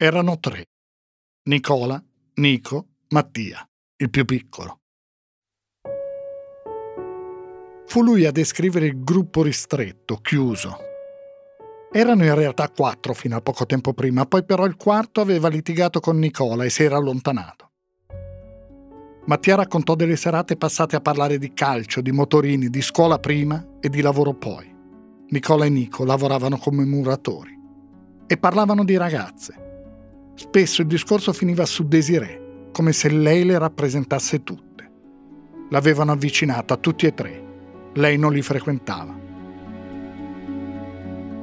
Erano tre. Nicola, Nico, Mattia, il più piccolo. Fu lui a descrivere il gruppo ristretto, chiuso. Erano in realtà quattro fino a poco tempo prima, poi però il quarto aveva litigato con Nicola e si era allontanato. Mattia raccontò delle serate passate a parlare di calcio, di motorini, di scuola prima e di lavoro poi. Nicola e Nico lavoravano come muratori e parlavano di ragazze. Spesso il discorso finiva su Desiree, come se lei le rappresentasse tutte. L'avevano avvicinata tutti e tre. Lei non li frequentava.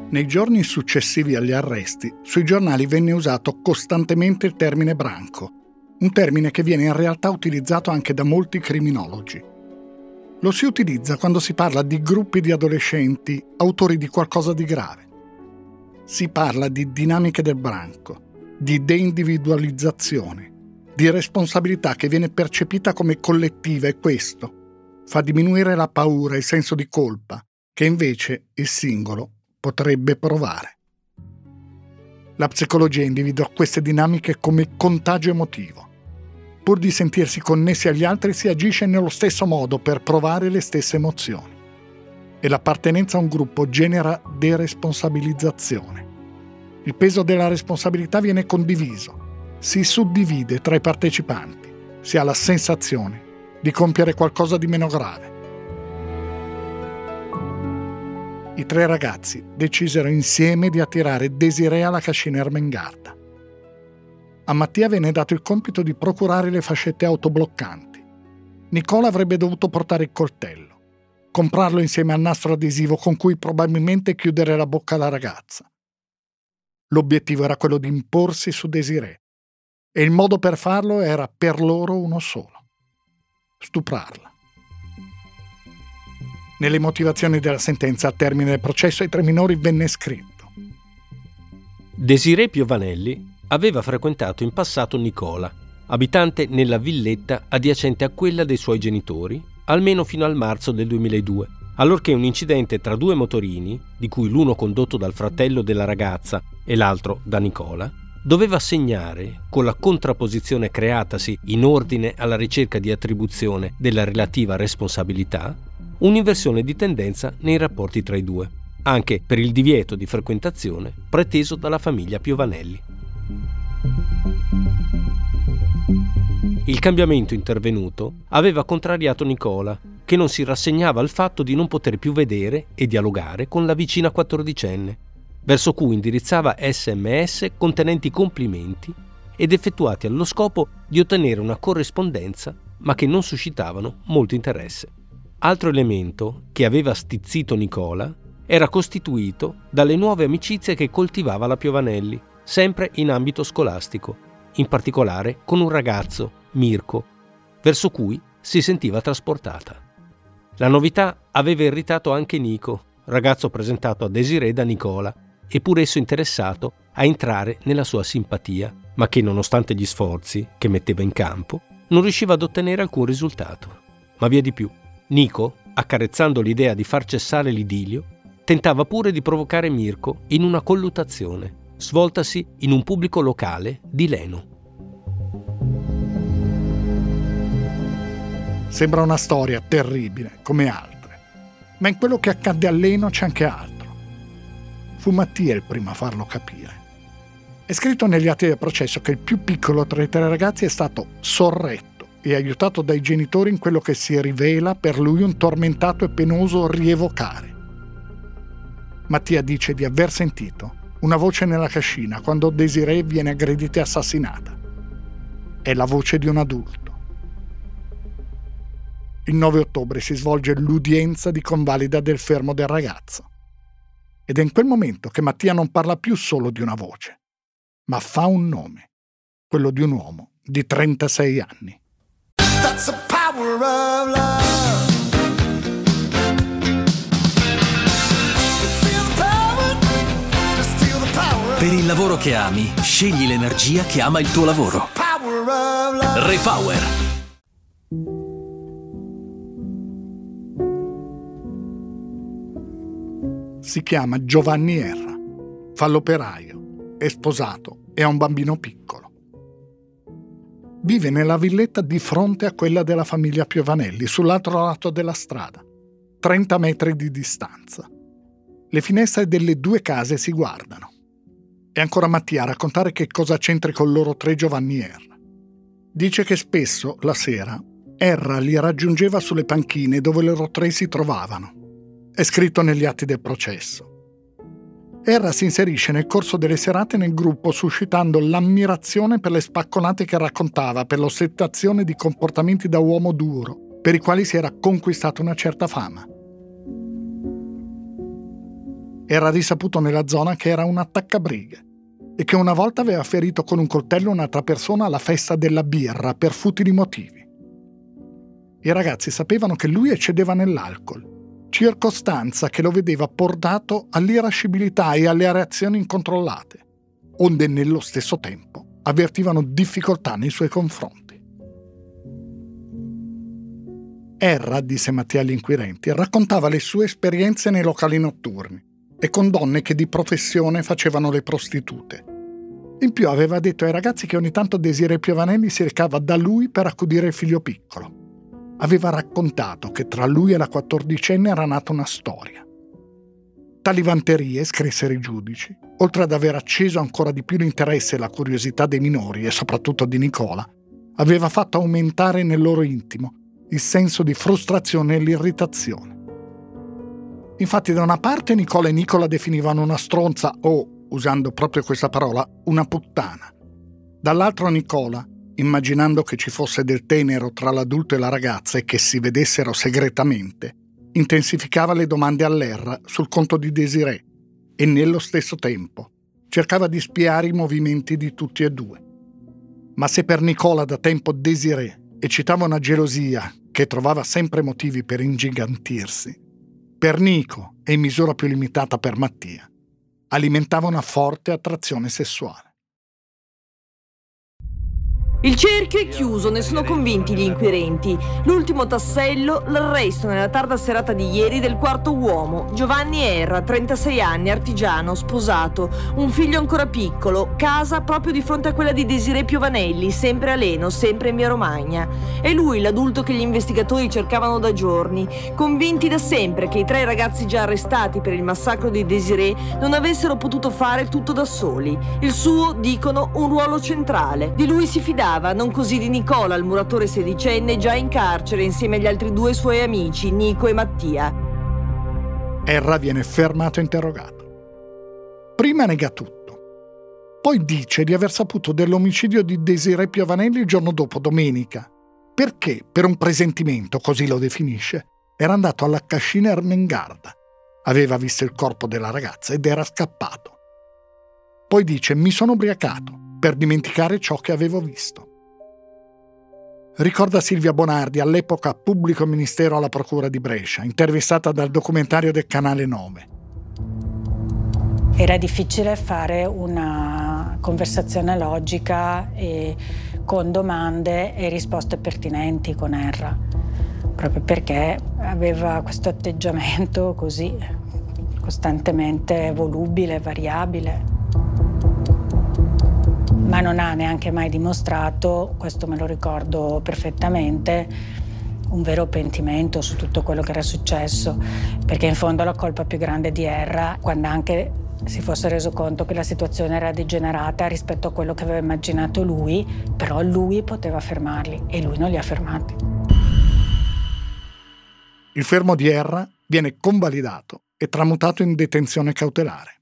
Nei giorni successivi agli arresti, sui giornali venne usato costantemente il termine branco, un termine che viene in realtà utilizzato anche da molti criminologi. Lo si utilizza quando si parla di gruppi di adolescenti autori di qualcosa di grave. Si parla di dinamiche del branco, di deindividualizzazione, di responsabilità che viene percepita come collettiva e questo fa diminuire la paura e il senso di colpa che invece il singolo potrebbe provare. La psicologia individua queste dinamiche come contagio emotivo. Pur di sentirsi connessi agli altri si agisce nello stesso modo per provare le stesse emozioni. E l'appartenenza a un gruppo genera deresponsabilizzazione il peso della responsabilità viene condiviso, si suddivide tra i partecipanti, si ha la sensazione di compiere qualcosa di meno grave. I tre ragazzi decisero insieme di attirare Desiree alla cascina Ermengarda. A Mattia venne dato il compito di procurare le fascette autobloccanti. Nicola avrebbe dovuto portare il coltello, comprarlo insieme al nastro adesivo con cui probabilmente chiudere la bocca alla ragazza. L'obiettivo era quello di imporsi su Desiree e il modo per farlo era per loro uno solo, stuprarla. Nelle motivazioni della sentenza al termine del processo ai tre minori venne scritto Desiree Piovanelli aveva frequentato in passato Nicola, abitante nella villetta adiacente a quella dei suoi genitori, almeno fino al marzo del 2002, allorché un incidente tra due motorini, di cui l'uno condotto dal fratello della ragazza e l'altro da Nicola, doveva segnare, con la contrapposizione creatasi in ordine alla ricerca di attribuzione della relativa responsabilità, un'inversione di tendenza nei rapporti tra i due, anche per il divieto di frequentazione preteso dalla famiglia Piovanelli. Il cambiamento intervenuto aveva contrariato Nicola, che non si rassegnava al fatto di non poter più vedere e dialogare con la vicina quattordicenne, verso cui indirizzava sms contenenti complimenti ed effettuati allo scopo di ottenere una corrispondenza, ma che non suscitavano molto interesse. Altro elemento che aveva stizzito Nicola era costituito dalle nuove amicizie che coltivava la Piovanelli, sempre in ambito scolastico, in particolare con un ragazzo, Mirko, verso cui si sentiva trasportata. La novità aveva irritato anche Nico, ragazzo presentato a Desiree da Nicola, eppur esso interessato a entrare nella sua simpatia, ma che nonostante gli sforzi che metteva in campo, non riusciva ad ottenere alcun risultato. Ma via di più, Nico, accarezzando l'idea di far cessare l'idilio, tentava pure di provocare Mirko in una colluttazione, svoltasi in un pubblico locale di Leno. Sembra una storia terribile, come altre, ma in quello che accadde a Leno c'è anche altro. Fu Mattia il primo a farlo capire. È scritto negli atti del processo che il più piccolo tra i tre ragazzi è stato sorretto e aiutato dai genitori in quello che si rivela per lui un tormentato e penoso rievocare. Mattia dice di aver sentito una voce nella cascina quando Desiree viene aggredita e assassinata. È la voce di un adulto. Il 9 ottobre si svolge l'udienza di convalida del fermo del ragazzo. Ed è in quel momento che Mattia non parla più solo di una voce, ma fa un nome, quello di un uomo di 36 anni. Per il lavoro che ami, scegli l'energia che ama il tuo lavoro. Repower si chiama Giovanni Erra, fa l'operaio, è sposato, e ha un bambino piccolo. Vive nella villetta di fronte a quella della famiglia Piovanelli, sull'altro lato della strada, 30 metri di distanza. Le finestre delle due case si guardano. E ancora Mattia a raccontare che cosa c'entri con loro tre Giovanni Erra. Dice che spesso, la sera, Erra li raggiungeva sulle panchine dove loro tre si trovavano. È scritto negli atti del processo. Erra si inserisce nel corso delle serate nel gruppo suscitando l'ammirazione per le spacconate che raccontava, per l'ossetazione di comportamenti da uomo duro, per i quali si era conquistata una certa fama. Era risaputo nella zona che era un attaccabrighe e che una volta aveva ferito con un coltello un'altra persona alla festa della birra per futili motivi. I ragazzi sapevano che lui eccedeva nell'alcol circostanza che lo vedeva portato all'irascibilità e alle reazioni incontrollate, onde nello stesso tempo avvertivano difficoltà nei suoi confronti. Erra, disse Mattia agli inquirenti, raccontava le sue esperienze nei locali notturni e con donne che di professione facevano le prostitute. In più aveva detto ai ragazzi che ogni tanto Desiree Piovanelli si recava da lui per accudire il figlio piccolo aveva raccontato che tra lui e la quattordicenne era nata una storia. Tali vanterie, scrissero i giudici, oltre ad aver acceso ancora di più l'interesse e la curiosità dei minori e soprattutto di Nicola, aveva fatto aumentare nel loro intimo il senso di frustrazione e l'irritazione. Infatti da una parte Nicola e Nicola definivano una stronza o, usando proprio questa parola, una puttana. Dall'altro Nicola immaginando che ci fosse del tenero tra l'adulto e la ragazza e che si vedessero segretamente, intensificava le domande all'Erra sul conto di Desiree e nello stesso tempo cercava di spiare i movimenti di tutti e due. Ma se per Nicola da tempo Desiree eccitava una gelosia che trovava sempre motivi per ingigantirsi, per Nico e in misura più limitata per Mattia, alimentava una forte attrazione sessuale. Il cerchio è chiuso, ne sono convinti gli inquirenti. L'ultimo tassello, l'arresto nella tarda serata di ieri del quarto uomo, Giovanni Erra, 36 anni, artigiano, sposato, un figlio ancora piccolo, casa proprio di fronte a quella di Desiree Piovanelli, sempre a Leno, sempre in via Romagna. È lui l'adulto che gli investigatori cercavano da giorni, convinti da sempre che i tre ragazzi già arrestati per il massacro di Desiree non avessero potuto fare tutto da soli. Il suo, dicono, un ruolo centrale. Di lui si fidava parlava, non così di Nicola, il muratore sedicenne già in carcere insieme agli altri due suoi amici, Nico e Mattia. Erra viene fermato e interrogato. Prima nega tutto. Poi dice di aver saputo dell'omicidio di Desiree Piovanelli il giorno dopo, domenica, perché, per un presentimento, così lo definisce, era andato alla cascina Ermengarda. Aveva visto il corpo della ragazza ed era scappato. Poi dice mi sono ubriacato per dimenticare ciò che avevo visto. Ricorda Silvia Bonardi, all'epoca pubblico ministero alla Procura di Brescia, intervistata dal documentario del Canale 9. Era difficile fare una conversazione logica con domande e risposte pertinenti con Erra, proprio perché aveva questo atteggiamento così costantemente volubile, variabile ma non ha neanche mai dimostrato, questo me lo ricordo perfettamente, un vero pentimento su tutto quello che era successo, perché in fondo la colpa più grande di Erra, quando anche si fosse reso conto che la situazione era degenerata rispetto a quello che aveva immaginato lui, però lui poteva fermarli e lui non li ha fermati. Il fermo di Erra viene convalidato e tramutato in detenzione cautelare.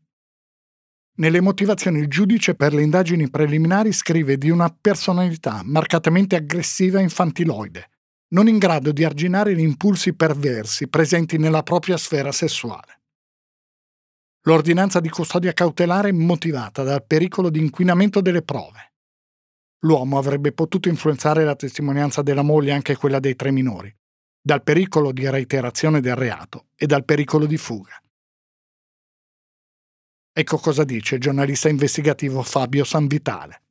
Nelle motivazioni il giudice per le indagini preliminari scrive di una personalità marcatamente aggressiva e infantiloide, non in grado di arginare gli impulsi perversi presenti nella propria sfera sessuale. L'ordinanza di custodia cautelare è motivata dal pericolo di inquinamento delle prove. L'uomo avrebbe potuto influenzare la testimonianza della moglie e anche quella dei tre minori, dal pericolo di reiterazione del reato e dal pericolo di fuga. Ecco cosa dice il giornalista investigativo Fabio Sanvitale.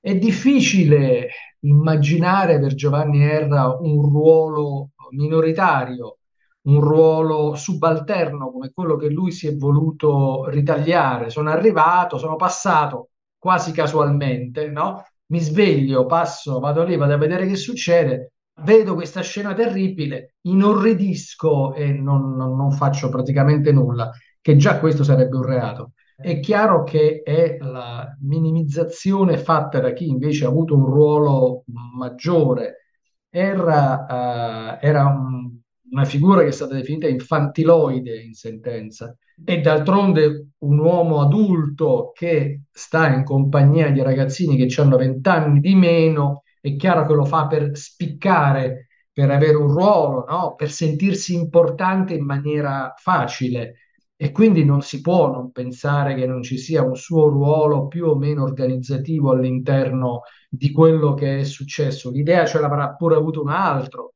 È difficile immaginare per Giovanni Erra un ruolo minoritario, un ruolo subalterno come quello che lui si è voluto ritagliare. Sono arrivato, sono passato quasi casualmente, no? Mi sveglio, passo, vado lì, vado a vedere che succede, vedo questa scena terribile, inorridisco e non, non, non faccio praticamente nulla, che già questo sarebbe un reato. È chiaro che è la minimizzazione fatta da chi invece ha avuto un ruolo maggiore. Era, uh, era un, una figura che è stata definita infantiloide in sentenza e d'altronde un uomo adulto che sta in compagnia di ragazzini che hanno vent'anni di meno, è chiaro che lo fa per spiccare, per avere un ruolo, no? per sentirsi importante in maniera facile e quindi non si può non pensare che non ci sia un suo ruolo più o meno organizzativo all'interno di quello che è successo. L'idea ce l'avrà pure avuto un altro,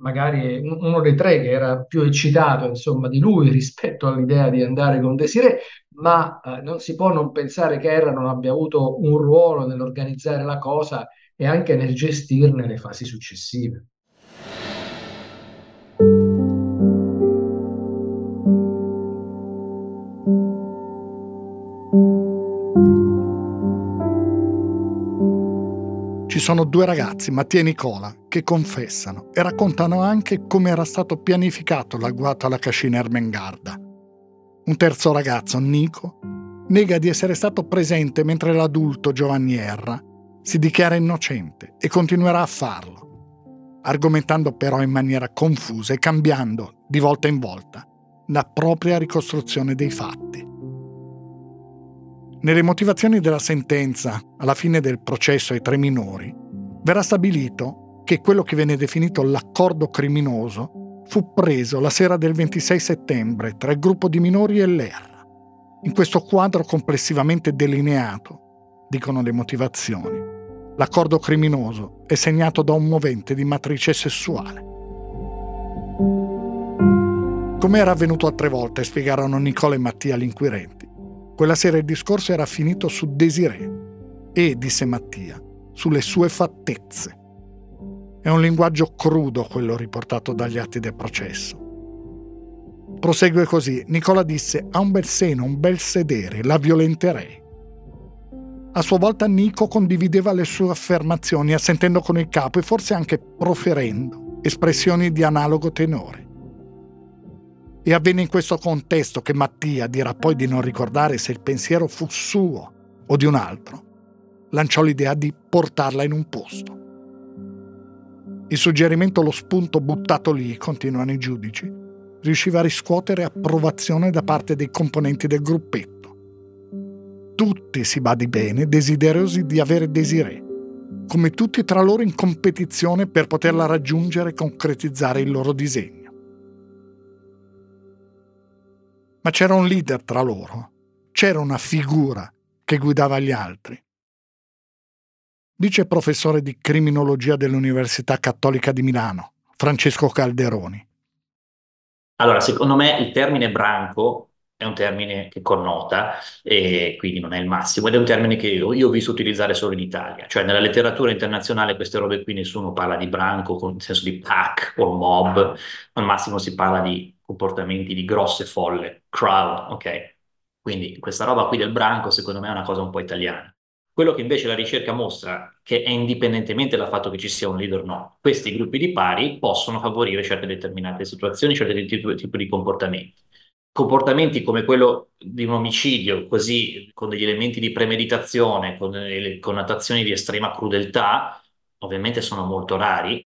magari uno dei tre che era più eccitato insomma di lui rispetto all'idea di andare con Desiree, ma eh, non si può non pensare che Erra non abbia avuto un ruolo nell'organizzare la cosa e anche nel gestirne le fasi successive. Ci sono due ragazzi, Mattia e Nicola, che confessano e raccontano anche come era stato pianificato l'agguato alla cascina Ermengarda. Un terzo ragazzo, Nico, nega di essere stato presente mentre l'adulto Giovanni Erra si dichiara innocente e continuerà a farlo, argomentando però in maniera confusa e cambiando di volta in volta la propria ricostruzione dei fatti. Nelle motivazioni della sentenza, alla fine del processo ai tre minori, verrà stabilito che quello che viene definito l'accordo criminoso fu preso la sera del 26 settembre tra il gruppo di minori e l'ER. In questo quadro complessivamente delineato, dicono le motivazioni, l'accordo criminoso è segnato da un movente di matrice sessuale. Come era avvenuto altre volte, spiegarono Nicola e Mattia agli inquirenti, quella sera il discorso era finito su Desiree e, disse Mattia, sulle sue fattezze. È un linguaggio crudo quello riportato dagli atti del processo. Prosegue così. Nicola disse: Ha un bel seno, un bel sedere, la violenterei. A sua volta Nico condivideva le sue affermazioni, assentendo con il capo e forse anche proferendo espressioni di analogo tenore. E avvenne in questo contesto che Mattia dirà poi di non ricordare se il pensiero fu suo o di un altro. Lanciò l'idea di portarla in un posto. Il suggerimento, lo spunto buttato lì, continuano i giudici, riusciva a riscuotere approvazione da parte dei componenti del gruppetto. Tutti, si badi bene, desiderosi di avere Desiree, come tutti tra loro in competizione per poterla raggiungere e concretizzare il loro disegno. Ma c'era un leader tra loro, c'era una figura che guidava gli altri. Dice professore di criminologia dell'Università Cattolica di Milano, Francesco Calderoni. Allora, secondo me il termine branco è un termine che connota e quindi non è il massimo ed è un termine che io, io, ho visto utilizzare solo in Italia, cioè nella letteratura internazionale queste robe qui nessuno parla di branco con il senso di pack o mob, al massimo si parla di comportamenti di grosse folle, crowd, ok? Quindi questa roba qui del branco secondo me è una cosa un po' italiana. Quello che invece la ricerca mostra, che è indipendentemente dal fatto che ci sia un leader o no, questi gruppi di pari possono favorire certe determinate situazioni, certi tipi di comportamenti. Comportamenti come quello di un omicidio, così con degli elementi di premeditazione, con le connotazioni di estrema crudeltà, ovviamente sono molto rari,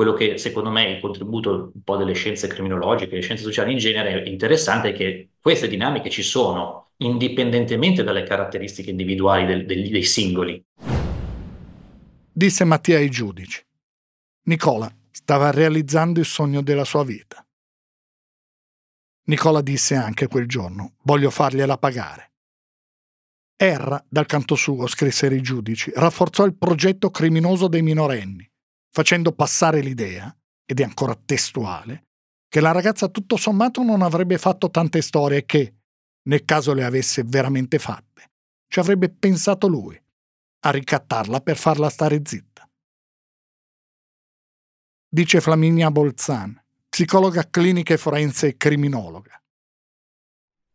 quello che secondo me è il contributo un po' delle scienze criminologiche, le scienze sociali in genere è interessante è che queste dinamiche ci sono indipendentemente dalle caratteristiche individuali del, del, dei singoli. Disse Mattia ai giudici. Nicola stava realizzando il sogno della sua vita. Nicola disse anche quel giorno, voglio fargliela pagare. Erra, dal canto suo, scrissero i giudici, rafforzò il progetto criminoso dei minorenni facendo passare l'idea, ed è ancora testuale, che la ragazza tutto sommato non avrebbe fatto tante storie che, nel caso le avesse veramente fatte, ci avrebbe pensato lui a ricattarla per farla stare zitta. Dice Flaminia Bolzan, psicologa clinica e forense e criminologa.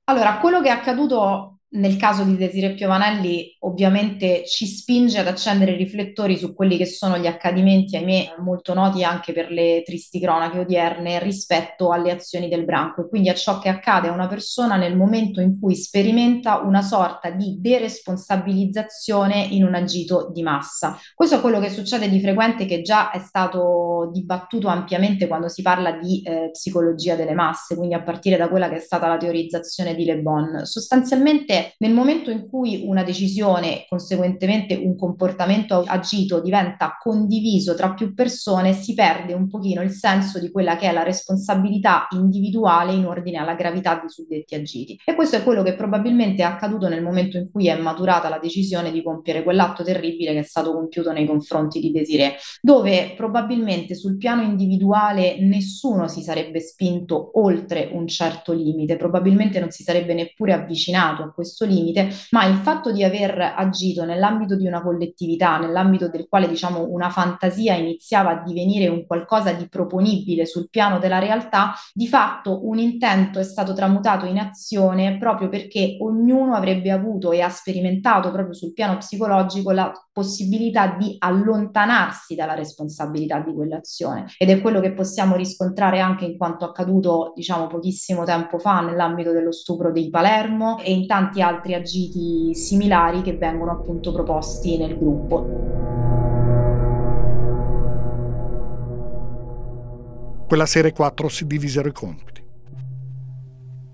Allora, quello che è accaduto nel caso di Desiree Piovanelli ovviamente ci spinge ad accendere i riflettori su quelli che sono gli accadimenti, ahimè, molto noti anche per le tristi cronache odierne rispetto alle azioni del branco e quindi a ciò che accade a una persona nel momento in cui sperimenta una sorta di deresponsabilizzazione in un agito di massa. Questo è quello che succede di frequente che già è stato dibattuto ampiamente quando si parla di eh, psicologia delle masse, quindi a partire da quella che è stata la teorizzazione di Le Bon. Sostanzialmente nel momento in cui una decisione, conseguentemente un comportamento agito diventa condiviso tra più persone, si perde un pochino il senso di quella che è la responsabilità individuale in ordine alla gravità dei suddetti agiti. E questo è quello che probabilmente è accaduto nel momento in cui è maturata la decisione di compiere quell'atto terribile che è stato compiuto nei confronti di Desiree, dove probabilmente sul piano individuale nessuno si sarebbe spinto oltre un certo limite, probabilmente non si sarebbe neppure avvicinato a questo questo limite, ma il fatto di aver agito nell'ambito di una collettività, nell'ambito del quale diciamo una fantasia iniziava a divenire un qualcosa di proponibile sul piano della realtà, di fatto un intento è stato tramutato in azione proprio perché ognuno avrebbe avuto e ha sperimentato proprio sul piano psicologico la possibilità di allontanarsi dalla responsabilità di quell'azione. Ed è quello che possiamo riscontrare anche in quanto accaduto diciamo pochissimo tempo fa nell'ambito dello stupro di Palermo. E in tanti altri agiti similari che vengono appunto proposti nel gruppo. Quella sera 4 si divisero i compiti.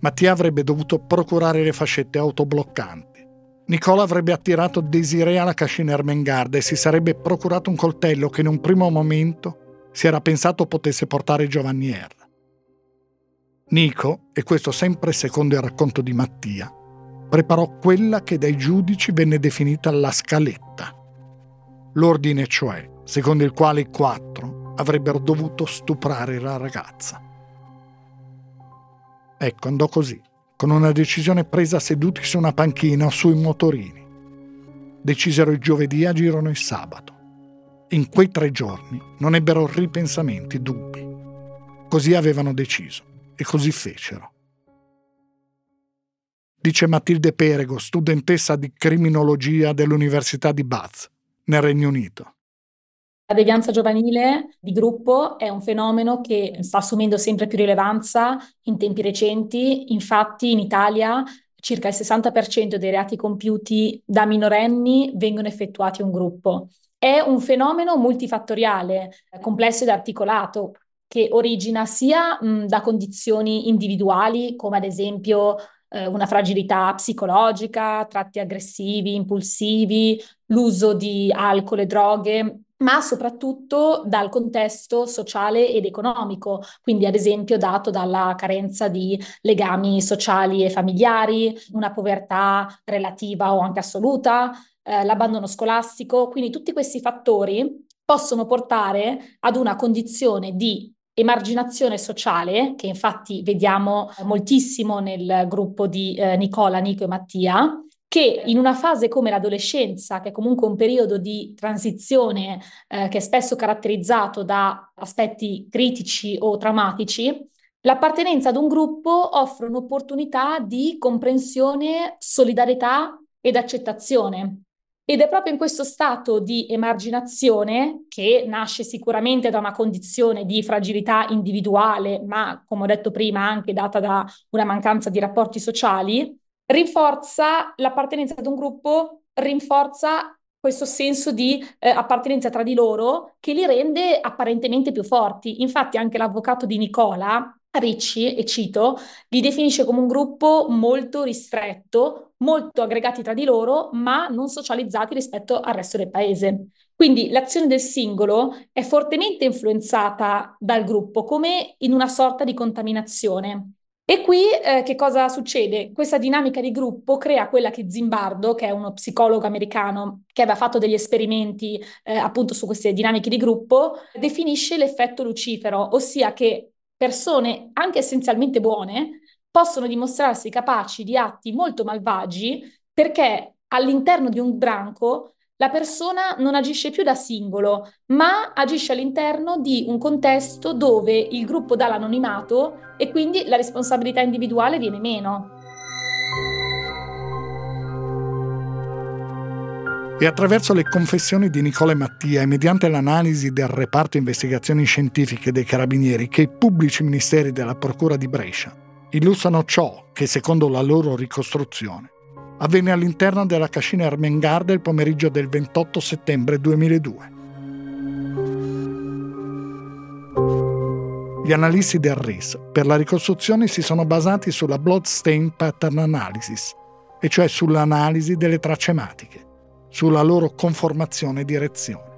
Mattia avrebbe dovuto procurare le fascette autobloccanti. Nicola avrebbe attirato Desiree alla cascina Ermengarda e si sarebbe procurato un coltello che in un primo momento si era pensato potesse portare Giovanni R. Nico, e questo sempre secondo il racconto di Mattia, preparò quella che dai giudici venne definita la scaletta. L'ordine cioè, secondo il quale i quattro avrebbero dovuto stuprare la ragazza. Ecco, andò così, con una decisione presa seduti su una panchina o sui motorini. Decisero il giovedì e agirono il sabato. In quei tre giorni non ebbero ripensamenti, dubbi. Così avevano deciso e così fecero dice Matilde Perego, studentessa di criminologia dell'Università di Bath, nel Regno Unito. La devianza giovanile di gruppo è un fenomeno che sta assumendo sempre più rilevanza in tempi recenti, infatti in Italia circa il 60% dei reati compiuti da minorenni vengono effettuati in gruppo. È un fenomeno multifattoriale, complesso ed articolato, che origina sia mh, da condizioni individuali, come ad esempio eh, una fragilità psicologica, tratti aggressivi, impulsivi, l'uso di alcol e droghe, ma soprattutto dal contesto sociale ed economico, quindi ad esempio dato dalla carenza di legami sociali e familiari, una povertà relativa o anche assoluta, eh, l'abbandono scolastico, quindi tutti questi fattori possono portare ad una condizione di emarginazione sociale, che infatti vediamo moltissimo nel gruppo di eh, Nicola, Nico e Mattia, che in una fase come l'adolescenza, che è comunque un periodo di transizione eh, che è spesso caratterizzato da aspetti critici o traumatici, l'appartenenza ad un gruppo offre un'opportunità di comprensione, solidarietà ed accettazione. Ed è proprio in questo stato di emarginazione, che nasce sicuramente da una condizione di fragilità individuale, ma come ho detto prima anche data da una mancanza di rapporti sociali, rinforza l'appartenenza ad un gruppo, rinforza questo senso di eh, appartenenza tra di loro che li rende apparentemente più forti. Infatti anche l'avvocato di Nicola Ricci, e cito, li definisce come un gruppo molto ristretto, molto aggregati tra di loro, ma non socializzati rispetto al resto del paese. Quindi l'azione del singolo è fortemente influenzata dal gruppo, come in una sorta di contaminazione. E qui eh, che cosa succede? Questa dinamica di gruppo crea quella che Zimbardo, che è uno psicologo americano che aveva fatto degli esperimenti eh, appunto su queste dinamiche di gruppo, definisce l'effetto lucifero, ossia che persone anche essenzialmente buone possono dimostrarsi capaci di atti molto malvagi perché all'interno di un branco la persona non agisce più da singolo, ma agisce all'interno di un contesto dove il gruppo dà l'anonimato e quindi la responsabilità individuale viene meno. E attraverso le confessioni di Nicola e Mattia e mediante l'analisi del reparto investigazioni scientifiche dei carabinieri che i pubblici ministeri della Procura di Brescia illustrano ciò che, secondo la loro ricostruzione, avvenne all'interno della cascina Ermengarda il pomeriggio del 28 settembre 2002. Gli analisti del RIS per la ricostruzione si sono basati sulla Bloodstain Pattern Analysis, e cioè sull'analisi delle tracce ematiche, sulla loro conformazione e direzione.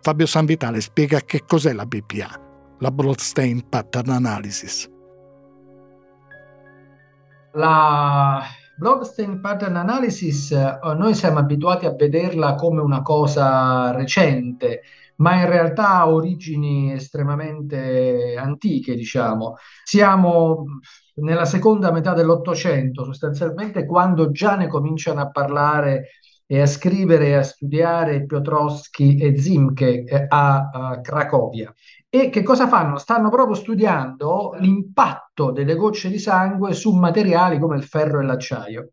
Fabio Sanvitale spiega che cos'è la BPA, la Bloodstain Pattern Analysis. La Bloodstain Pattern Analysis, eh, noi siamo abituati a vederla come una cosa recente, ma in realtà ha origini estremamente antiche, diciamo. Siamo nella seconda metà dell'Ottocento, sostanzialmente quando già ne cominciano a parlare e a scrivere e a studiare Piotrowski e Zimke eh, a, a Cracovia. E che cosa fanno? Stanno proprio studiando l'impatto delle gocce di sangue su materiali come il ferro e l'acciaio.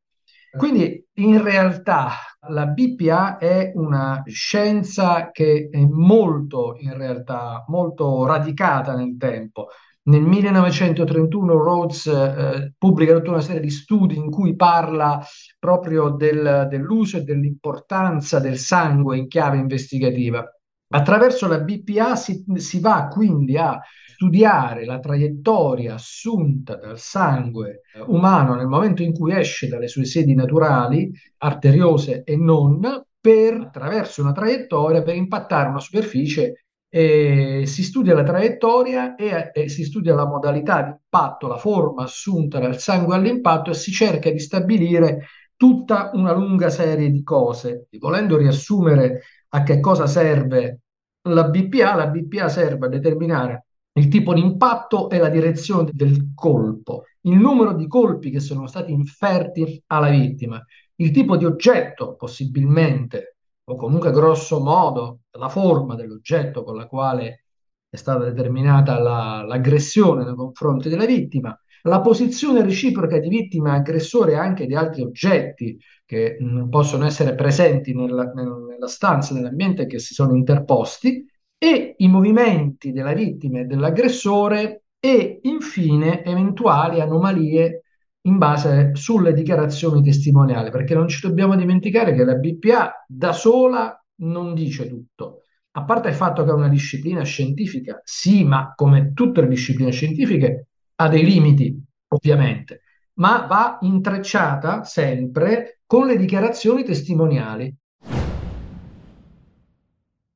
Quindi in realtà la BPA è una scienza che è molto, in realtà, molto radicata nel tempo. Nel 1931 Rhodes eh, pubblica tutta una serie di studi in cui parla proprio del, dell'uso e dell'importanza del sangue in chiave investigativa. Attraverso la BPA si, si va quindi a studiare la traiettoria assunta dal sangue umano nel momento in cui esce dalle sue sedi naturali, arteriose e non, per attraverso una traiettoria per impattare una superficie e si studia la traiettoria e, e, si studia la modalità di impatto, la forma assunta dal sangue all'impatto e si cerca di stabilire tutta una lunga serie di cose. E volendo riassumere a che cosa serve la BPA, la BPA serve a determinare il tipo di impatto e la direzione del colpo, il numero di colpi che sono stati inferti alla vittima, il tipo di oggetto possibilmente o comunque grosso modo la forma dell'oggetto con la quale è stata determinata la, l'aggressione nei confronti della vittima, la posizione reciproca di vittima aggressore anche di altri oggetti che mh, possono essere presenti nella, nella stanza, nell'ambiente che si sono interposti, e i movimenti della vittima e dell'aggressore e infine eventuali anomalie in base sulle dichiarazioni testimoniali, perché non ci dobbiamo dimenticare che la BPA da sola non dice tutto. A parte il fatto che è una disciplina scientifica, sì, ma come tutte le discipline scientifiche ha dei limiti, ovviamente, ma va intrecciata sempre con le dichiarazioni testimoniali.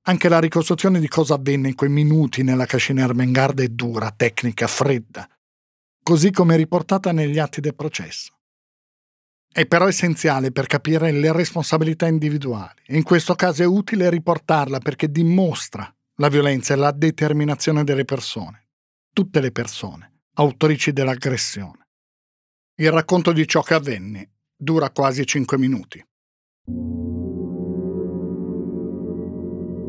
Anche la ricostruzione di cosa avvenne in quei minuti nella cascina Ermengarda è dura, tecnica, fredda, così come riportata negli atti del processo. È però essenziale per capire le responsabilità individuali in questo caso è utile riportarla perché dimostra la violenza e la determinazione delle persone, tutte le persone, autrici dell'aggressione. Il racconto di ciò che avvenne dura quasi cinque minuti.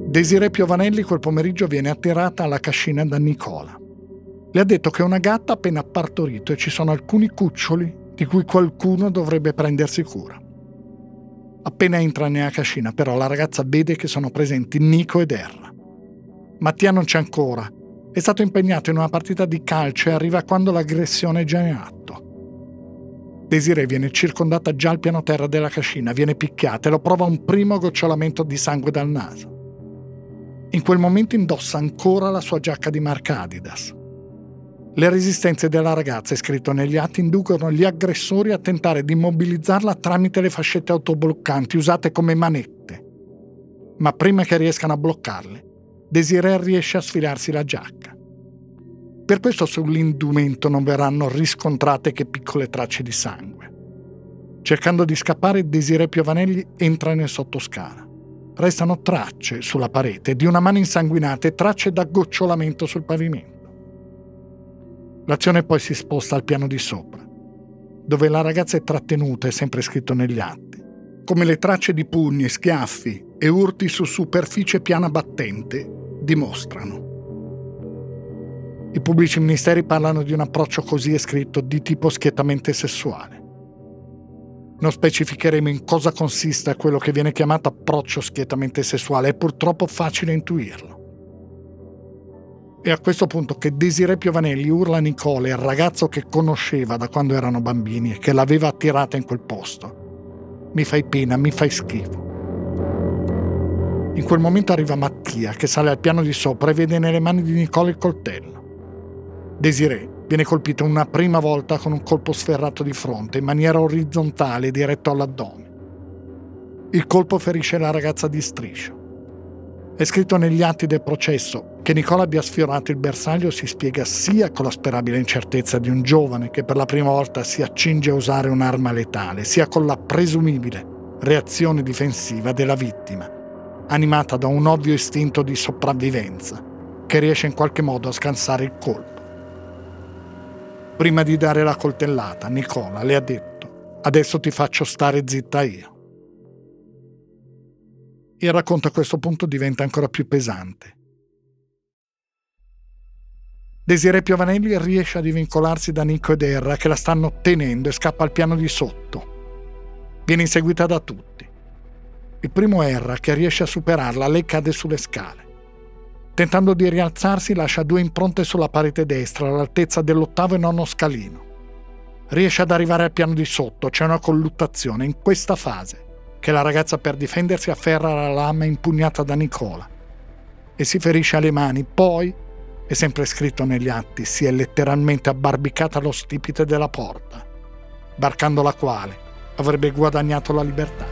Desiree Piovanelli quel pomeriggio viene attirata alla cascina da Nicola. Le ha detto che una gatta appena partorito e ci sono alcuni cuccioli di cui qualcuno dovrebbe prendersi cura. Appena entra nella cascina, però, la ragazza vede che sono presenti Nico ed Erra. Mattia non c'è ancora. È stato impegnato in una partita di calcio e arriva quando l'aggressione è già in atto. Desiree viene circondata già al piano terra della cascina, viene picchiata e lo prova un primo gocciolamento di sangue dal naso. In quel momento indossa ancora la sua giacca di marca Adidas. Le resistenze della ragazza, scritto negli atti, inducono gli aggressori a tentare di immobilizzarla tramite le fascette autobloccanti usate come manette. Ma prima che riescano a bloccarle, Desiree riesce a sfilarsi la giacca. Per questo sull'indumento non verranno riscontrate che piccole tracce di sangue. Cercando di scappare, Desiree Piovanelli entra nel sottoscala. Restano tracce sulla parete di una mano insanguinata e tracce da gocciolamento sul pavimento. L'azione poi si sposta al piano di sopra, dove la ragazza è trattenuta, è sempre scritto negli atti, come le tracce di pugni, schiaffi e urti su superficie piana battente dimostrano. I pubblici ministeri parlano di un approccio così è scritto di tipo schiettamente sessuale. Non specificheremo in cosa consiste quello che viene chiamato approccio schietamente sessuale, è purtroppo facile intuirlo. È a questo punto che Desiree Piovanelli urla a Nicole, il ragazzo che conosceva da quando erano bambini e che l'aveva attirata in quel posto. Mi fai pena, mi fai schifo. In quel momento arriva Mattia che sale al piano di sopra e vede nelle mani di Nicole il coltello. Desiree viene colpita una prima volta con un colpo sferrato di fronte in maniera orizzontale diretto all'addome. Il colpo ferisce la ragazza di striscio. È scritto negli atti del processo che Nicola abbia sfiorato il bersaglio si spiega sia con la sperabile incertezza di un giovane che per la prima volta si accinge a usare un'arma letale, sia con la presumibile reazione difensiva della vittima, animata da un ovvio istinto di sopravvivenza, che riesce in qualche modo a scansare il colpo. Prima di dare la coltellata, Nicola le ha detto, adesso ti faccio stare zitta io. Il racconto a questo punto diventa ancora più pesante. Desiree Piovanelli riesce a divincolarsi da Nico ed Erra che la stanno tenendo e scappa al piano di sotto. Viene inseguita da tutti. Il primo Erra che riesce a superarla, lei cade sulle scale. Tentando di rialzarsi lascia due impronte sulla parete destra all'altezza dell'ottavo e nono scalino. Riesce ad arrivare al piano di sotto, c'è una colluttazione in questa fase che la ragazza per difendersi afferra la lama impugnata da Nicola e si ferisce alle mani, poi, è sempre scritto negli atti, si è letteralmente abbarbicata allo stipite della porta, barcando la quale avrebbe guadagnato la libertà.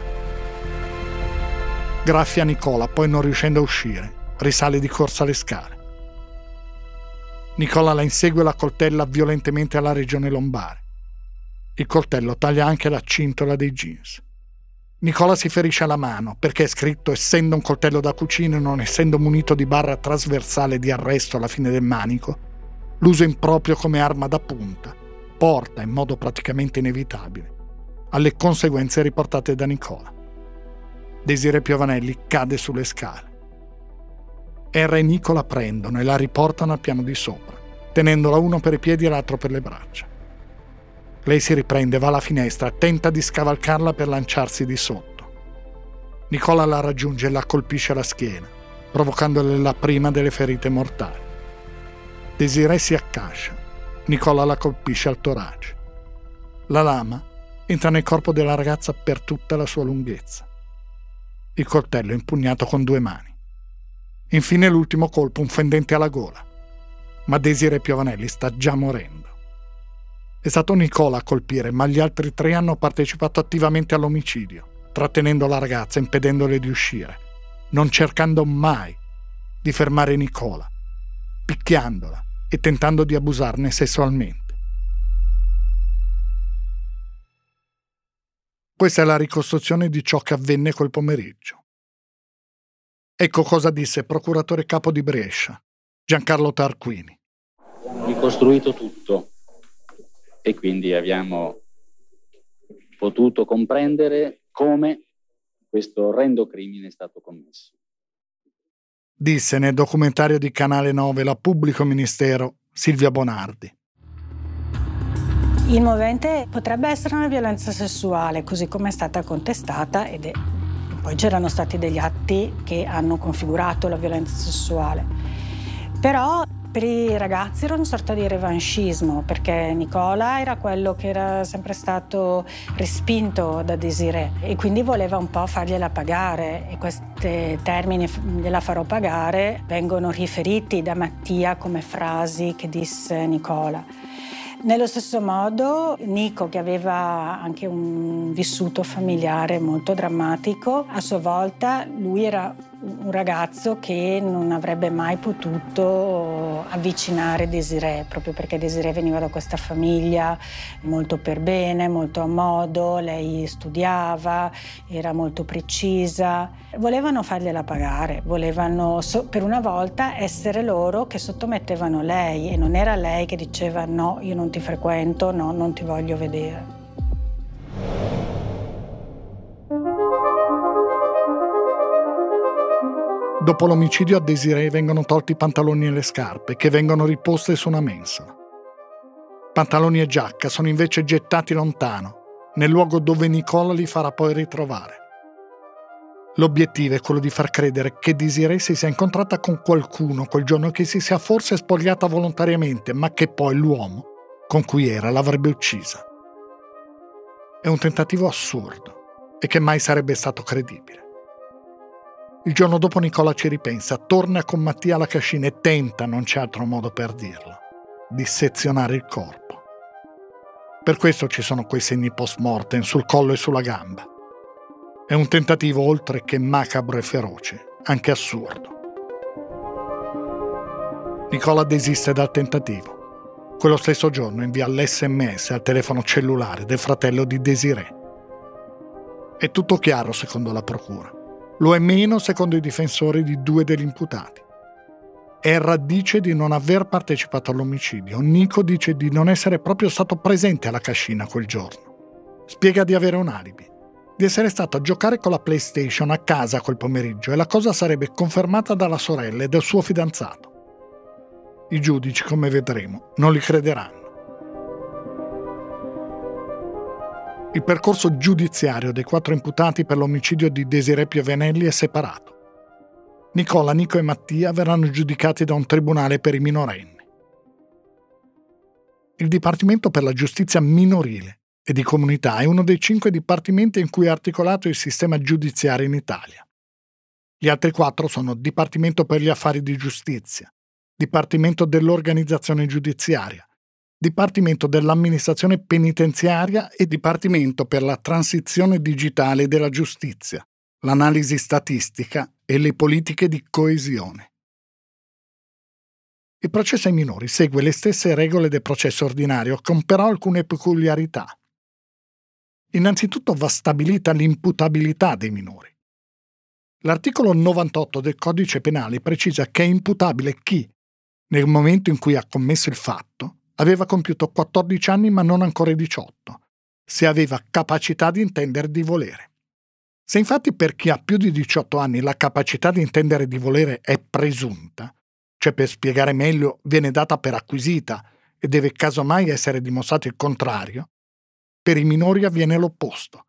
Graffia Nicola, poi non riuscendo a uscire, risale di corsa le scale. Nicola la insegue e la coltella violentemente alla regione lombare. Il coltello taglia anche la cintola dei jeans. Nicola si ferisce alla mano perché è scritto essendo un coltello da cucina e non essendo munito di barra trasversale di arresto alla fine del manico, l'uso improprio come arma da punta porta in modo praticamente inevitabile alle conseguenze riportate da Nicola. Desire Piovanelli cade sulle scale. Erra e Nicola prendono e la riportano al piano di sopra, tenendola uno per i piedi e l'altro per le braccia. Lei si riprende, va alla finestra, tenta di scavalcarla per lanciarsi di sotto. Nicola la raggiunge e la colpisce alla schiena, provocandole la prima delle ferite mortali. Desiree si accascia. Nicola la colpisce al torace. La lama entra nel corpo della ragazza per tutta la sua lunghezza. Il coltello è impugnato con due mani. Infine l'ultimo colpo, un fendente alla gola. Ma Desiree Piovanelli sta già morendo. È stato Nicola a colpire, ma gli altri tre hanno partecipato attivamente all'omicidio, trattenendo la ragazza, impedendole di uscire, non cercando mai di fermare Nicola, picchiandola e tentando di abusarne sessualmente. Questa è la ricostruzione di ciò che avvenne quel pomeriggio. Ecco cosa disse il procuratore capo di Brescia, Giancarlo Tarquini. Ricostruito tutto, e quindi abbiamo potuto comprendere come questo orrendo crimine è stato commesso. Disse nel documentario di Canale 9 la pubblico ministero Silvia Bonardi. Il movente potrebbe essere una violenza sessuale, così come è stata contestata ed è... poi c'erano stati degli atti che hanno configurato la violenza sessuale. Però per i ragazzi era una sorta di revanchismo perché Nicola era quello che era sempre stato respinto da Desiree e quindi voleva un po' fargliela pagare e questi termini gliela farò pagare vengono riferiti da Mattia come frasi che disse Nicola. Nello stesso modo, Nico, che aveva anche un vissuto familiare molto drammatico, a sua volta lui era un ragazzo che non avrebbe mai potuto avvicinare Desiree, proprio perché Desiree veniva da questa famiglia molto per bene, molto a modo, lei studiava, era molto precisa. Volevano fargliela pagare, volevano per una volta essere loro che sottomettevano lei e non era lei che diceva no, io non ti frequento, no, non ti voglio vedere. Dopo l'omicidio a Desiree vengono tolti i pantaloni e le scarpe, che vengono riposte su una mensola. Pantaloni e giacca sono invece gettati lontano, nel luogo dove Nicola li farà poi ritrovare. L'obiettivo è quello di far credere che Desiree si sia incontrata con qualcuno quel giorno che si sia forse spogliata volontariamente, ma che poi l'uomo con cui era l'avrebbe uccisa. È un tentativo assurdo e che mai sarebbe stato credibile. Il giorno dopo Nicola ci ripensa, torna con Mattia alla cascina e tenta, non c'è altro modo per dirlo, di sezionare il corpo. Per questo ci sono quei segni post mortem sul collo e sulla gamba. È un tentativo oltre che macabro e feroce, anche assurdo. Nicola desiste dal tentativo. Quello stesso giorno invia l'SMS al telefono cellulare del fratello di Desiree. È tutto chiaro secondo la procura. Lo è meno secondo i difensori di due degli imputati. Erra dice di non aver partecipato all'omicidio, Nico dice di non essere proprio stato presente alla cascina quel giorno. Spiega di avere un alibi di essere stato a giocare con la PlayStation a casa quel pomeriggio e la cosa sarebbe confermata dalla sorella e dal suo fidanzato. I giudici, come vedremo, non li crederanno. Il percorso giudiziario dei quattro imputati per l'omicidio di Desiree Piovenelli è separato. Nicola, Nico e Mattia verranno giudicati da un tribunale per i minorenni. Il Dipartimento per la giustizia minorile e di comunità è uno dei cinque dipartimenti in cui è articolato il sistema giudiziario in Italia. Gli altri quattro sono Dipartimento per gli affari di giustizia, Dipartimento dell'organizzazione giudiziaria, Dipartimento dell'amministrazione penitenziaria e Dipartimento per la transizione digitale della giustizia, l'analisi statistica e le politiche di coesione. Il processo ai minori segue le stesse regole del processo ordinario, con però alcune peculiarità. Innanzitutto va stabilita l'imputabilità dei minori. L'articolo 98 del codice penale precisa che è imputabile chi, nel momento in cui ha commesso il fatto, aveva compiuto 14 anni ma non ancora 18, se aveva capacità di intendere di volere. Se infatti per chi ha più di 18 anni la capacità di intendere di volere è presunta, cioè per spiegare meglio viene data per acquisita e deve casomai essere dimostrato il contrario, per i minori avviene l'opposto.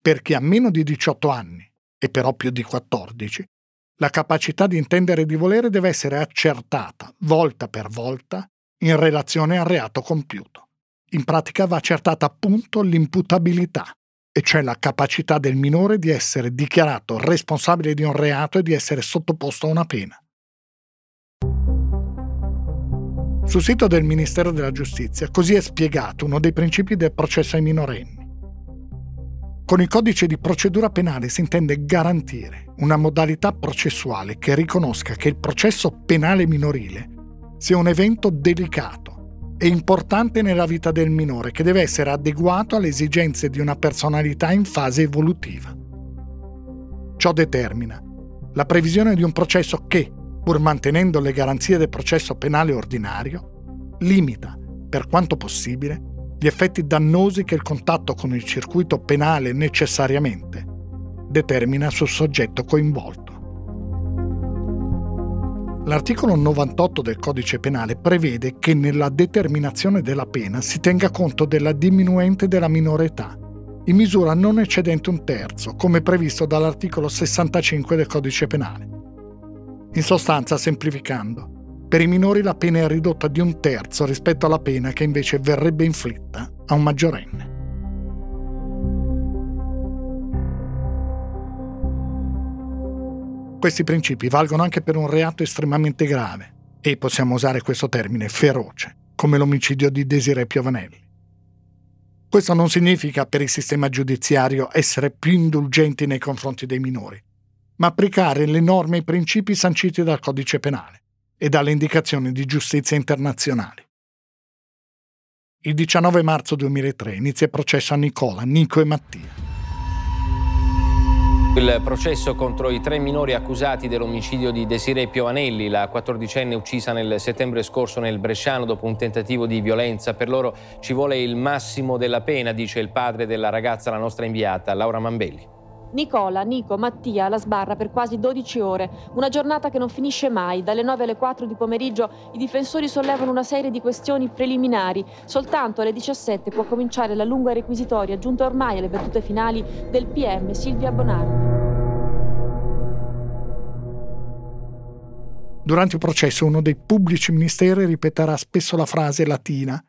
Per chi ha meno di 18 anni, e però più di 14, la capacità di intendere di volere deve essere accertata, volta per volta, in relazione al reato compiuto. In pratica va accertata appunto l'imputabilità, e cioè la capacità del minore di essere dichiarato responsabile di un reato e di essere sottoposto a una pena. Sul sito del Ministero della Giustizia così è spiegato uno dei principi del processo ai minorenni. Con il codice di procedura penale si intende garantire una modalità processuale che riconosca che il processo penale minorile sia un evento delicato e importante nella vita del minore che deve essere adeguato alle esigenze di una personalità in fase evolutiva. Ciò determina la previsione di un processo che, pur mantenendo le garanzie del processo penale ordinario, limita, per quanto possibile, gli effetti dannosi che il contatto con il circuito penale necessariamente determina sul soggetto coinvolto. L'articolo 98 del codice penale prevede che nella determinazione della pena si tenga conto della diminuente della minore età, in misura non eccedente un terzo, come previsto dall'articolo 65 del codice penale. In sostanza, semplificando, per i minori la pena è ridotta di un terzo rispetto alla pena che invece verrebbe inflitta a un maggiorenne. Questi principi valgono anche per un reato estremamente grave e possiamo usare questo termine feroce, come l'omicidio di Desiree Piovanelli. Questo non significa per il sistema giudiziario essere più indulgenti nei confronti dei minori, ma applicare le norme e i principi sanciti dal codice penale e dalle indicazioni di giustizia internazionali. Il 19 marzo 2003 inizia il processo a Nicola, Nico e Mattia. Il processo contro i tre minori accusati dell'omicidio di Desiree Piovanelli, la quattordicenne uccisa nel settembre scorso nel Bresciano dopo un tentativo di violenza. Per loro ci vuole il massimo della pena, dice il padre della ragazza, la nostra inviata, Laura Mambelli. Nicola, Nico, Mattia alla sbarra per quasi 12 ore, una giornata che non finisce mai. Dalle 9 alle 4 di pomeriggio i difensori sollevano una serie di questioni preliminari. Soltanto alle 17 può cominciare la lunga requisitoria, giunta ormai alle battute finali del PM Silvia Bonardi. Durante il processo uno dei pubblici ministeri ripeterà spesso la frase latina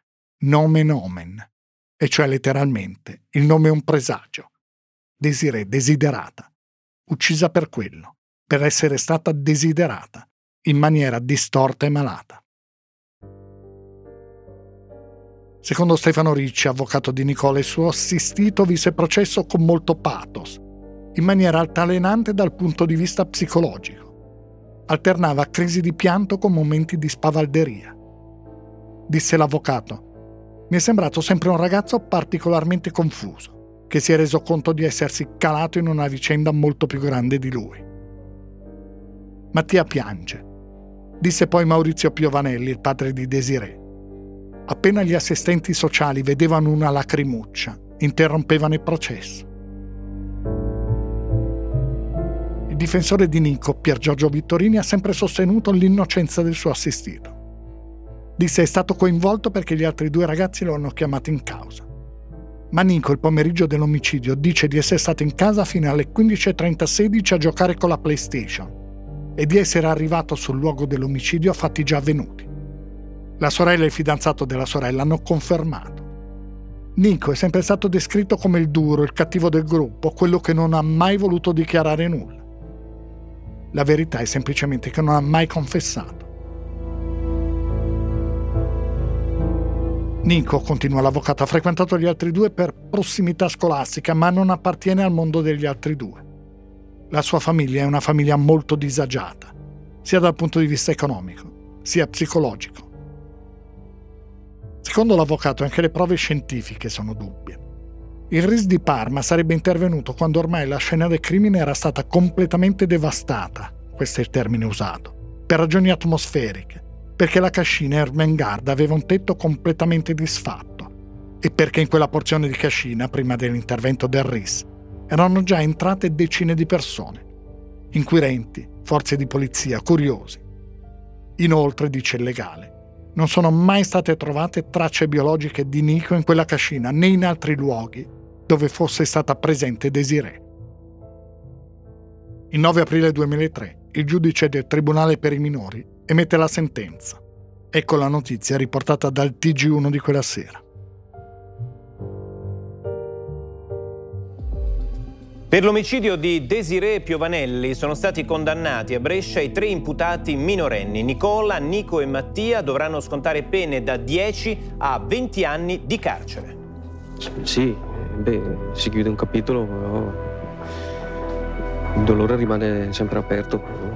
nomen omen, e cioè letteralmente il nome è un presagio. Desiree, desiderata, uccisa per quello, per essere stata desiderata, in maniera distorta e malata. Secondo Stefano Ricci, avvocato di Nicola, il suo assistito visse processo con molto pathos, in maniera altalenante dal punto di vista psicologico alternava crisi di pianto con momenti di spavalderia. Disse l'avvocato, mi è sembrato sempre un ragazzo particolarmente confuso, che si è reso conto di essersi calato in una vicenda molto più grande di lui. Mattia piange, disse poi Maurizio Piovanelli, il padre di Desiree. Appena gli assistenti sociali vedevano una lacrimuccia, interrompevano il processo. Il difensore di Nico, Pier Giorgio Vittorini, ha sempre sostenuto l'innocenza del suo assistito. Disse è stato coinvolto perché gli altri due ragazzi lo hanno chiamato in causa. Ma Nico, il pomeriggio dell'omicidio, dice di essere stato in casa fino alle 15.30-16 a giocare con la PlayStation e di essere arrivato sul luogo dell'omicidio a fatti già avvenuti. La sorella e il fidanzato della sorella hanno confermato. Nico è sempre stato descritto come il duro, il cattivo del gruppo, quello che non ha mai voluto dichiarare nulla. La verità è semplicemente che non ha mai confessato. Nico, continua l'avvocato, ha frequentato gli altri due per prossimità scolastica, ma non appartiene al mondo degli altri due. La sua famiglia è una famiglia molto disagiata, sia dal punto di vista economico, sia psicologico. Secondo l'avvocato anche le prove scientifiche sono dubbie. Il RIS di Parma sarebbe intervenuto quando ormai la scena del crimine era stata completamente devastata, questo è il termine usato, per ragioni atmosferiche, perché la cascina Ermengarda aveva un tetto completamente disfatto e perché in quella porzione di cascina, prima dell'intervento del RIS, erano già entrate decine di persone, inquirenti, forze di polizia, curiosi. Inoltre, dice il legale, non sono mai state trovate tracce biologiche di Nico in quella cascina né in altri luoghi dove fosse stata presente Desiree. Il 9 aprile 2003 il giudice del Tribunale per i minori emette la sentenza. Ecco la notizia riportata dal TG1 di quella sera. Per l'omicidio di Desiree Piovanelli sono stati condannati a Brescia i tre imputati minorenni. Nicola, Nico e Mattia dovranno scontare pene da 10 a 20 anni di carcere. Sì, beh, si chiude un capitolo, però il dolore rimane sempre aperto.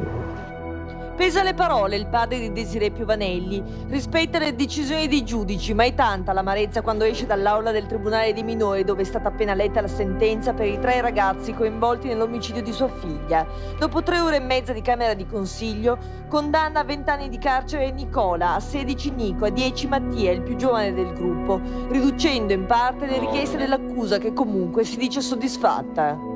Pesa le parole il padre di Desiree Piovanelli. Rispetta le decisioni dei giudici, ma è tanta l'amarezza quando esce dall'aula del Tribunale dei minori dove è stata appena letta la sentenza per i tre ragazzi coinvolti nell'omicidio di sua figlia. Dopo tre ore e mezza di camera di consiglio, condanna a 20 anni di carcere Nicola, a 16 Nico, a 10 Mattia, il più giovane del gruppo, riducendo in parte le richieste dell'accusa che comunque si dice soddisfatta.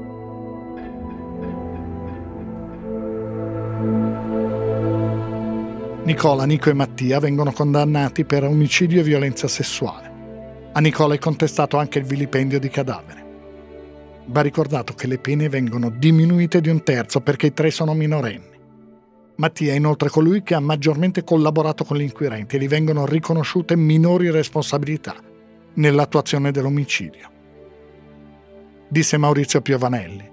Nicola, Nico e Mattia vengono condannati per omicidio e violenza sessuale. A Nicola è contestato anche il vilipendio di cadavere. Va ricordato che le pene vengono diminuite di un terzo perché i tre sono minorenni. Mattia è inoltre colui che ha maggiormente collaborato con gli inquirenti e gli vengono riconosciute minori responsabilità nell'attuazione dell'omicidio. Disse Maurizio Piovanelli.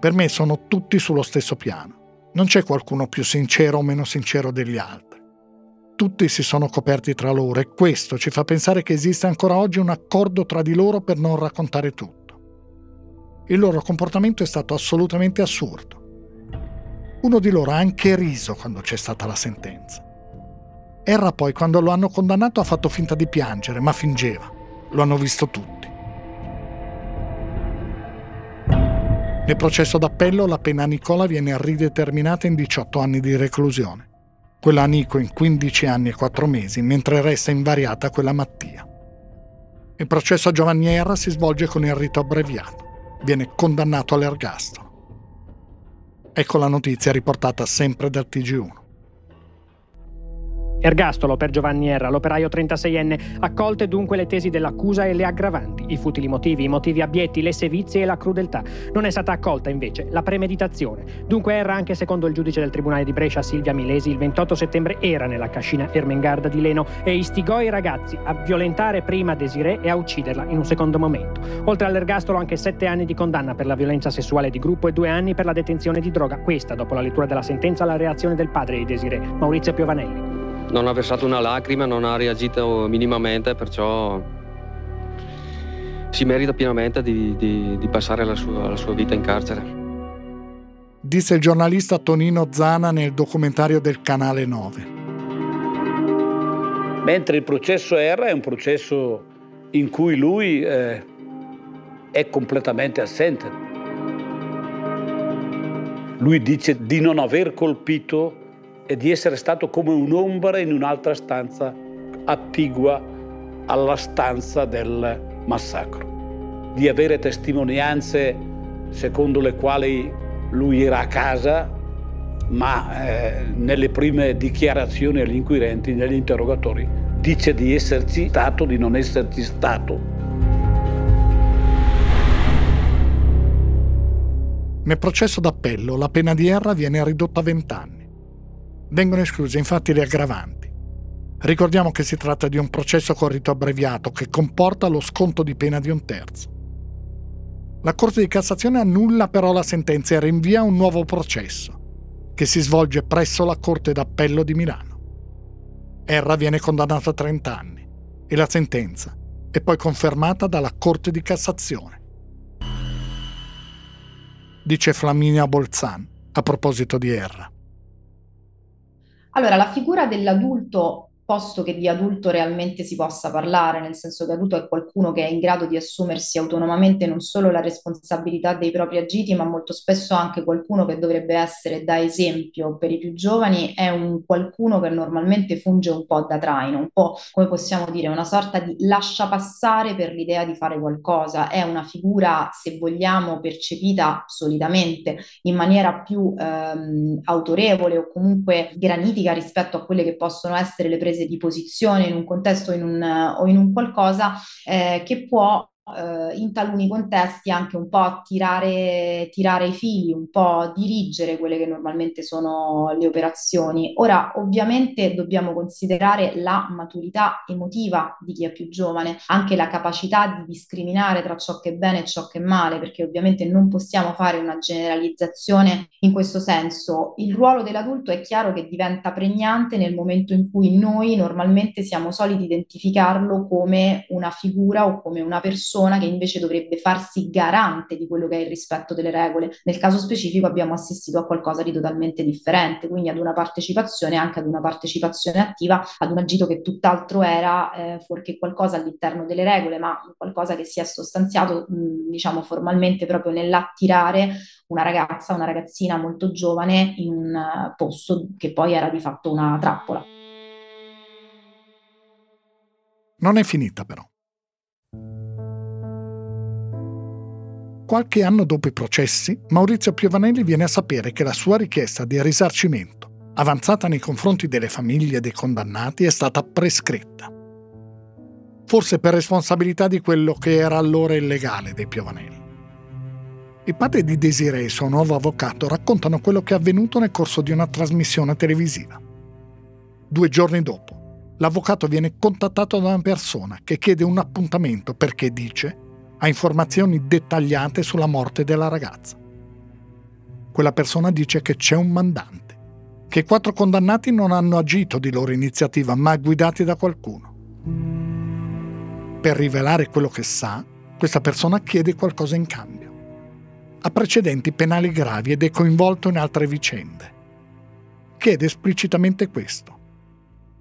Per me sono tutti sullo stesso piano. Non c'è qualcuno più sincero o meno sincero degli altri. Tutti si sono coperti tra loro e questo ci fa pensare che esiste ancora oggi un accordo tra di loro per non raccontare tutto. Il loro comportamento è stato assolutamente assurdo. Uno di loro ha anche riso quando c'è stata la sentenza. Erra poi, quando lo hanno condannato, ha fatto finta di piangere, ma fingeva. Lo hanno visto tutti. Nel processo d'appello la pena a Nicola viene rideterminata in 18 anni di reclusione, quella a Nico in 15 anni e 4 mesi, mentre resta invariata quella a Mattia. Il processo a Giovanni Erra si svolge con il rito abbreviato. viene condannato all'ergastolo. Ecco la notizia riportata sempre dal TG1. Ergastolo per Giovanni Erra, l'operaio 36enne, accolte dunque le tesi dell'accusa e le aggravanti, i futili motivi, i motivi abietti, le sevizie e la crudeltà. Non è stata accolta invece la premeditazione. Dunque Erra, anche secondo il giudice del Tribunale di Brescia Silvia Milesi, il 28 settembre era nella cascina Ermengarda di Leno e istigò i ragazzi a violentare prima Desiree e a ucciderla in un secondo momento. Oltre all'ergastolo anche sette anni di condanna per la violenza sessuale di gruppo e due anni per la detenzione di droga. Questa, dopo la lettura della sentenza, la reazione del padre di Desiree, Maurizio Piovanelli non ha versato una lacrima, non ha reagito minimamente, perciò si merita pienamente di, di, di passare la sua, la sua vita in carcere. Disse il giornalista Tonino Zana nel documentario del Canale 9. Mentre il processo R è un processo in cui lui eh, è completamente assente. Lui dice di non aver colpito e di essere stato come un'ombra in un'altra stanza attigua alla stanza del massacro, di avere testimonianze secondo le quali lui era a casa, ma eh, nelle prime dichiarazioni agli inquirenti, negli interrogatori, dice di esserci stato, di non esserci stato. Nel processo d'appello la pena di Erra viene ridotta a 20 anni. Vengono escluse infatti le aggravanti. Ricordiamo che si tratta di un processo con rito abbreviato che comporta lo sconto di pena di un terzo. La Corte di Cassazione annulla però la sentenza e rinvia un nuovo processo, che si svolge presso la Corte d'Appello di Milano. Erra viene condannato a 30 anni e la sentenza è poi confermata dalla Corte di Cassazione. Dice Flaminia Bolzan a proposito di Erra. Allora, la figura dell'adulto posto che di adulto realmente si possa parlare, nel senso che adulto è qualcuno che è in grado di assumersi autonomamente non solo la responsabilità dei propri agiti, ma molto spesso anche qualcuno che dovrebbe essere da esempio per i più giovani, è un qualcuno che normalmente funge un po' da traino, un po' come possiamo dire, una sorta di lascia passare per l'idea di fare qualcosa, è una figura, se vogliamo, percepita solitamente in maniera più ehm, autorevole o comunque granitica rispetto a quelle che possono essere le prese di posizione in un contesto in un, o in un qualcosa eh, che può eh, in taluni contesti anche un po' tirare, tirare i fili, un po' dirigere quelle che normalmente sono le operazioni. Ora, ovviamente dobbiamo considerare la maturità emotiva di chi è più giovane, anche la capacità di discriminare tra ciò che è bene e ciò che è male, perché ovviamente non possiamo fare una generalizzazione in questo senso. Il ruolo dell'adulto è chiaro che diventa pregnante nel momento in cui noi normalmente siamo soliti identificarlo come una figura o come una persona persona che invece dovrebbe farsi garante di quello che è il rispetto delle regole. Nel caso specifico abbiamo assistito a qualcosa di totalmente differente, quindi ad una partecipazione, anche ad una partecipazione attiva, ad un agito che tutt'altro era eh, fuorché qualcosa all'interno delle regole, ma qualcosa che si è sostanziato, mh, diciamo, formalmente proprio nell'attirare una ragazza, una ragazzina molto giovane in un uh, posto che poi era di fatto una trappola. Non è finita però. Qualche anno dopo i processi, Maurizio Piovanelli viene a sapere che la sua richiesta di risarcimento, avanzata nei confronti delle famiglie dei condannati, è stata prescritta. Forse per responsabilità di quello che era allora illegale dei Piovanelli. Il padre di Desiree e suo nuovo avvocato raccontano quello che è avvenuto nel corso di una trasmissione televisiva. Due giorni dopo, l'avvocato viene contattato da una persona che chiede un appuntamento perché dice ha informazioni dettagliate sulla morte della ragazza. Quella persona dice che c'è un mandante, che i quattro condannati non hanno agito di loro iniziativa, ma guidati da qualcuno. Per rivelare quello che sa, questa persona chiede qualcosa in cambio. Ha precedenti penali gravi ed è coinvolto in altre vicende. Chiede esplicitamente questo.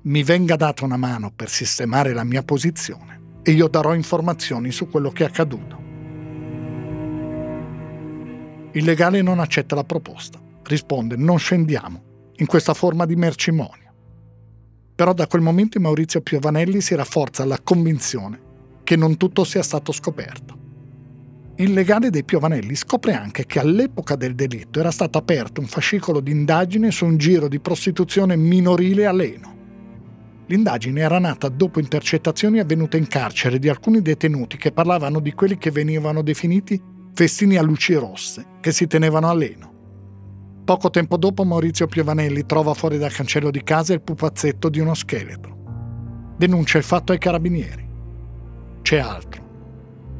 Mi venga data una mano per sistemare la mia posizione e io darò informazioni su quello che è accaduto. Il legale non accetta la proposta, risponde non scendiamo in questa forma di mercimonio. Però da quel momento Maurizio Piovanelli si rafforza la convinzione che non tutto sia stato scoperto. il legale dei Piovanelli scopre anche che all'epoca del delitto era stato aperto un fascicolo di indagine su un giro di prostituzione minorile a Leno. L'indagine era nata dopo intercettazioni avvenute in carcere di alcuni detenuti che parlavano di quelli che venivano definiti festini a luci rosse che si tenevano a Leno. Poco tempo dopo Maurizio Piovanelli trova fuori dal cancello di casa il pupazzetto di uno scheletro. Denuncia il fatto ai carabinieri. C'è altro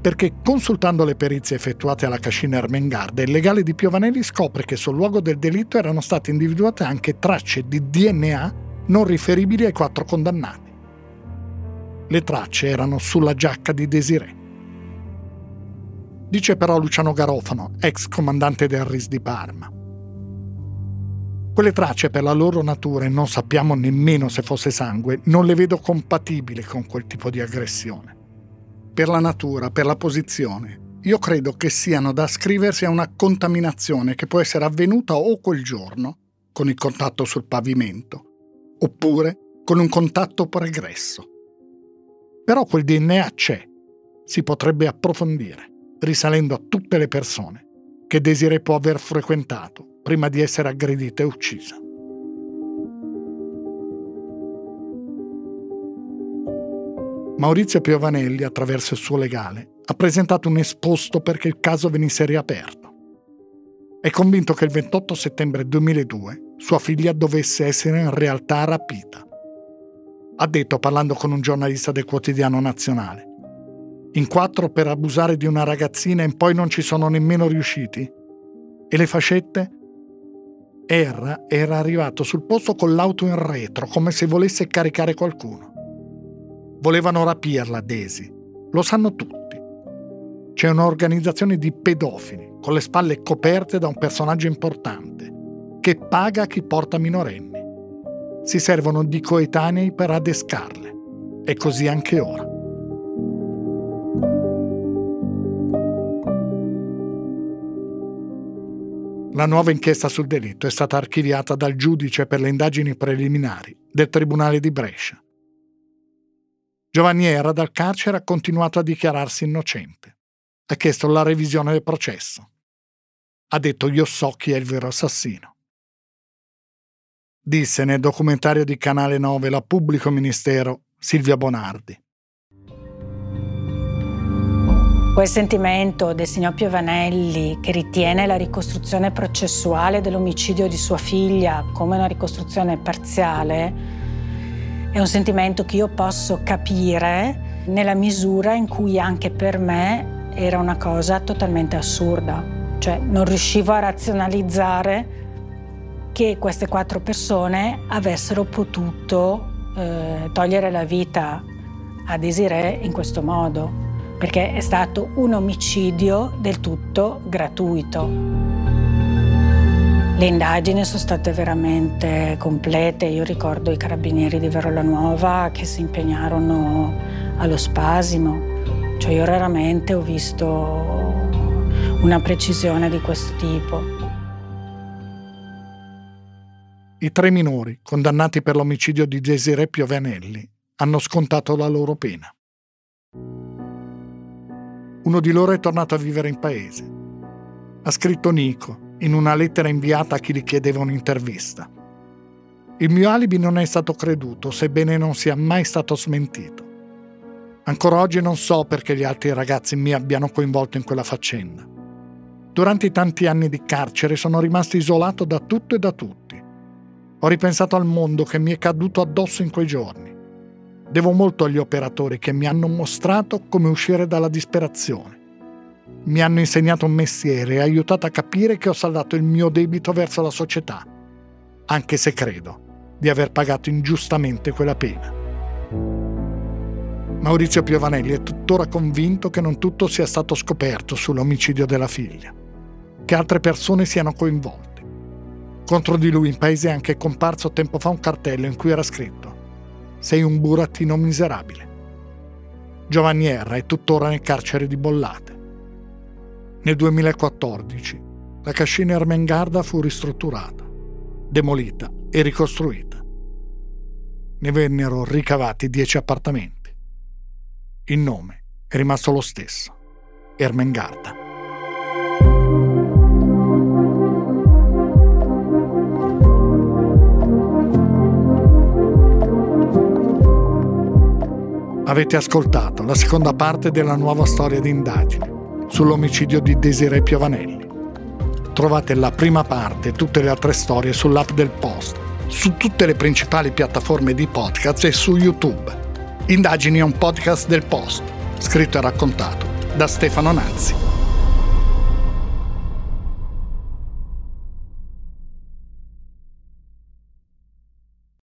perché consultando le perizie effettuate alla cascina Ermengarda, il legale di Piovanelli scopre che sul luogo del delitto erano state individuate anche tracce di DNA non riferibili ai quattro condannati. Le tracce erano sulla giacca di Desiree. Dice però Luciano Garofano, ex comandante del RIS di Parma. Quelle tracce per la loro natura, e non sappiamo nemmeno se fosse sangue, non le vedo compatibili con quel tipo di aggressione per la natura, per la posizione. Io credo che siano da ascriversi a una contaminazione che può essere avvenuta o quel giorno, con il contatto sul pavimento, oppure con un contatto pregresso. Però quel DNA c'è, si potrebbe approfondire, risalendo a tutte le persone che Desiree può aver frequentato prima di essere aggredita e uccisa. Maurizio Piovanelli, attraverso il suo legale, ha presentato un esposto perché il caso venisse riaperto. È convinto che il 28 settembre 2002 sua figlia dovesse essere in realtà rapita. Ha detto parlando con un giornalista del quotidiano nazionale. In quattro per abusare di una ragazzina e poi non ci sono nemmeno riusciti? E le fascette? Erra era arrivato sul posto con l'auto in retro, come se volesse caricare qualcuno. Volevano rapirla, Daisy. Lo sanno tutti. C'è un'organizzazione di pedofili con le spalle coperte da un personaggio importante che paga chi porta minorenni. Si servono di coetanei per adescarle. E così anche ora. La nuova inchiesta sul delitto è stata archiviata dal giudice per le indagini preliminari del Tribunale di Brescia Giovanni era dal carcere ha continuato a dichiararsi innocente. Ha chiesto la revisione del processo. Ha detto io so chi è il vero assassino. Disse nel documentario di Canale 9 la pubblico ministero Silvia Bonardi. Quel sentimento del signor Piovanelli che ritiene la ricostruzione processuale dell'omicidio di sua figlia come una ricostruzione parziale è un sentimento che io posso capire nella misura in cui anche per me era una cosa totalmente assurda. Cioè non riuscivo a razionalizzare che queste quattro persone avessero potuto eh, togliere la vita a Desiree in questo modo, perché è stato un omicidio del tutto gratuito. Le indagini sono state veramente complete. Io ricordo i carabinieri di Verola Nuova che si impegnarono allo spasimo. Cioè io raramente ho visto una precisione di questo tipo. I tre minori, condannati per l'omicidio di Desiree Piovanelli, hanno scontato la loro pena. Uno di loro è tornato a vivere in paese. Ha scritto Nico, in una lettera inviata a chi gli chiedeva un'intervista. Il mio alibi non è stato creduto, sebbene non sia mai stato smentito. Ancora oggi non so perché gli altri ragazzi mi abbiano coinvolto in quella faccenda. Durante i tanti anni di carcere sono rimasto isolato da tutto e da tutti. Ho ripensato al mondo che mi è caduto addosso in quei giorni. Devo molto agli operatori che mi hanno mostrato come uscire dalla disperazione mi hanno insegnato un mestiere e aiutato a capire che ho saldato il mio debito verso la società, anche se credo di aver pagato ingiustamente quella pena. Maurizio Piovanelli è tuttora convinto che non tutto sia stato scoperto sull'omicidio della figlia, che altre persone siano coinvolte. Contro di lui in paese è anche comparso tempo fa un cartello in cui era scritto Sei un burattino miserabile. Giovanni Erra è tuttora nel carcere di Bollate. Nel 2014 la cascina Ermengarda fu ristrutturata, demolita e ricostruita. Ne vennero ricavati 10 appartamenti. Il nome è rimasto lo stesso, Ermengarda. Avete ascoltato la seconda parte della nuova storia di indagine sull'omicidio di Desiree Piovanelli. Trovate la prima parte e tutte le altre storie sull'app del Post, su tutte le principali piattaforme di podcast e su YouTube. Indagini è un podcast del Post, scritto e raccontato da Stefano Nazzi.